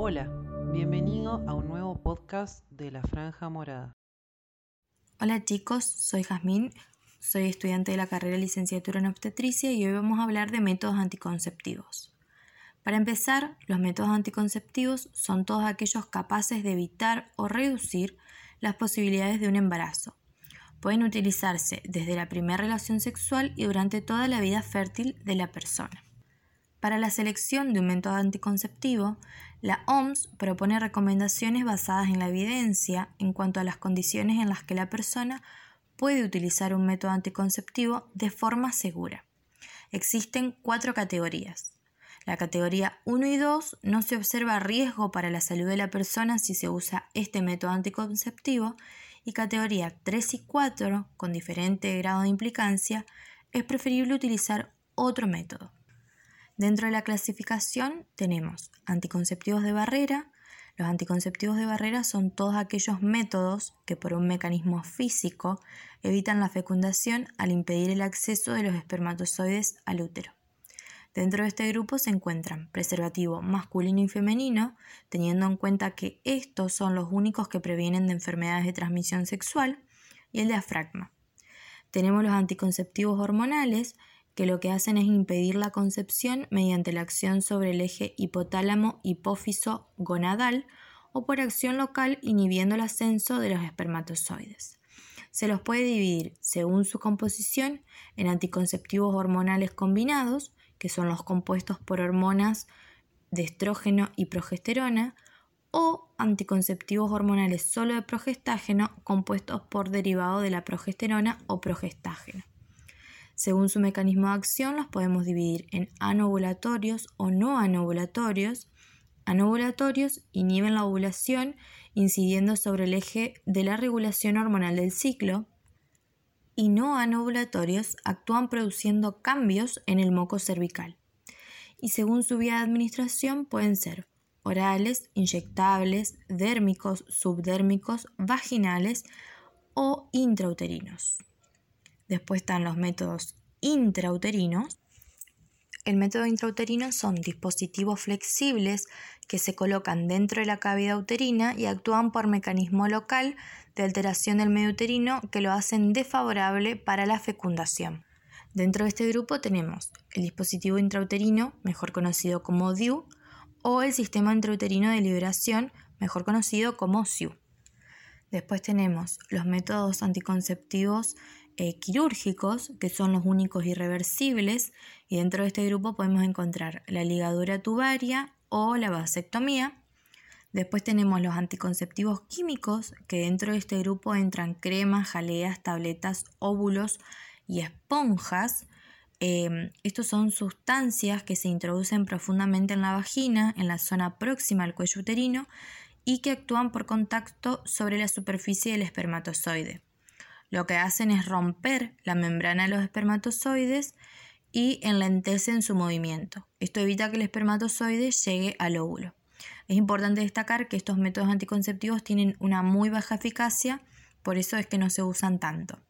Hola, bienvenido a un nuevo podcast de La Franja Morada. Hola chicos, soy Jazmín, soy estudiante de la carrera de licenciatura en obstetricia y hoy vamos a hablar de métodos anticonceptivos. Para empezar, los métodos anticonceptivos son todos aquellos capaces de evitar o reducir las posibilidades de un embarazo. Pueden utilizarse desde la primera relación sexual y durante toda la vida fértil de la persona. Para la selección de un método anticonceptivo, la OMS propone recomendaciones basadas en la evidencia en cuanto a las condiciones en las que la persona puede utilizar un método anticonceptivo de forma segura. Existen cuatro categorías. La categoría 1 y 2 no se observa riesgo para la salud de la persona si se usa este método anticonceptivo y categoría 3 y 4, con diferente grado de implicancia, es preferible utilizar otro método. Dentro de la clasificación tenemos anticonceptivos de barrera. Los anticonceptivos de barrera son todos aquellos métodos que por un mecanismo físico evitan la fecundación al impedir el acceso de los espermatozoides al útero. Dentro de este grupo se encuentran preservativo masculino y femenino, teniendo en cuenta que estos son los únicos que previenen de enfermedades de transmisión sexual, y el diafragma. Tenemos los anticonceptivos hormonales, que lo que hacen es impedir la concepción mediante la acción sobre el eje hipotálamo hipófiso gonadal o por acción local inhibiendo el ascenso de los espermatozoides. Se los puede dividir, según su composición, en anticonceptivos hormonales combinados, que son los compuestos por hormonas de estrógeno y progesterona, o anticonceptivos hormonales solo de progestágeno compuestos por derivado de la progesterona o progestágeno. Según su mecanismo de acción, los podemos dividir en anovulatorios o no anovulatorios. Anovulatorios inhiben la ovulación incidiendo sobre el eje de la regulación hormonal del ciclo y no anovulatorios actúan produciendo cambios en el moco cervical. Y según su vía de administración pueden ser orales, inyectables, dérmicos, subdérmicos, vaginales o intrauterinos. Después están los métodos intrauterinos. El método intrauterino son dispositivos flexibles que se colocan dentro de la cavidad uterina y actúan por mecanismo local de alteración del medio uterino que lo hacen desfavorable para la fecundación. Dentro de este grupo tenemos el dispositivo intrauterino, mejor conocido como DIU, o el sistema intrauterino de liberación, mejor conocido como SIU. Después tenemos los métodos anticonceptivos eh, quirúrgicos, que son los únicos irreversibles, y dentro de este grupo podemos encontrar la ligadura tubaria o la vasectomía. Después tenemos los anticonceptivos químicos, que dentro de este grupo entran cremas, jaleas, tabletas, óvulos y esponjas. Em, estos son sustancias que se introducen profundamente en la vagina, en la zona próxima al cuello uterino, y que actúan por contacto sobre la superficie del espermatozoide lo que hacen es romper la membrana de los espermatozoides y enlentecen su movimiento. Esto evita que el espermatozoide llegue al óvulo. Es importante destacar que estos métodos anticonceptivos tienen una muy baja eficacia, por eso es que no se usan tanto.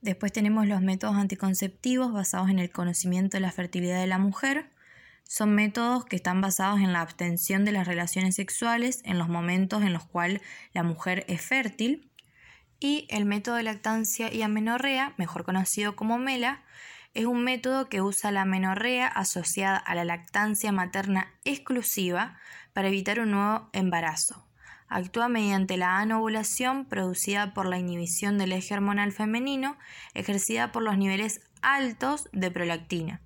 Después tenemos los métodos anticonceptivos basados en el conocimiento de la fertilidad de la mujer. Son métodos que están basados en la abstención de las relaciones sexuales en los momentos en los cuales la mujer es fértil y el método de lactancia y amenorrea, mejor conocido como MELA, es un método que usa la amenorrea asociada a la lactancia materna exclusiva para evitar un nuevo embarazo. Actúa mediante la anovulación producida por la inhibición del eje hormonal femenino ejercida por los niveles altos de prolactina.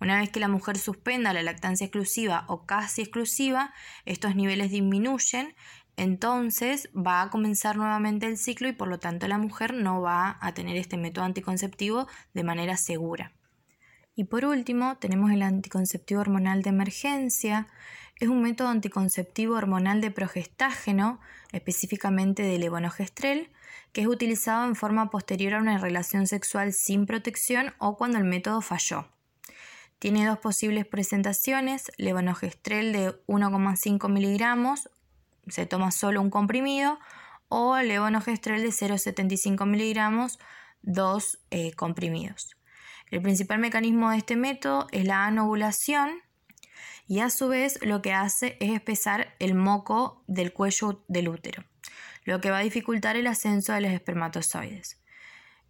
Una vez que la mujer suspenda la lactancia exclusiva o casi exclusiva, estos niveles disminuyen entonces va a comenzar nuevamente el ciclo y por lo tanto la mujer no va a tener este método anticonceptivo de manera segura. Y por último tenemos el anticonceptivo hormonal de emergencia. Es un método anticonceptivo hormonal de progestágeno, específicamente de levonorgestrel, que es utilizado en forma posterior a una relación sexual sin protección o cuando el método falló. Tiene dos posibles presentaciones, levonorgestrel de 1,5 miligramos se toma solo un comprimido, o levonorgestrel de 0,75 miligramos, dos eh, comprimidos. El principal mecanismo de este método es la anovulación y a su vez lo que hace es espesar el moco del cuello del útero, lo que va a dificultar el ascenso de los espermatozoides.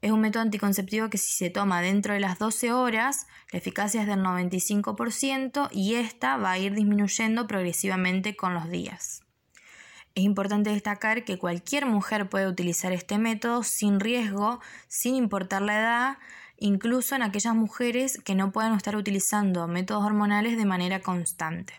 Es un método anticonceptivo que si se toma dentro de las 12 horas, la eficacia es del 95% y esta va a ir disminuyendo progresivamente con los días. Es importante destacar que cualquier mujer puede utilizar este método sin riesgo, sin importar la edad, incluso en aquellas mujeres que no puedan estar utilizando métodos hormonales de manera constante.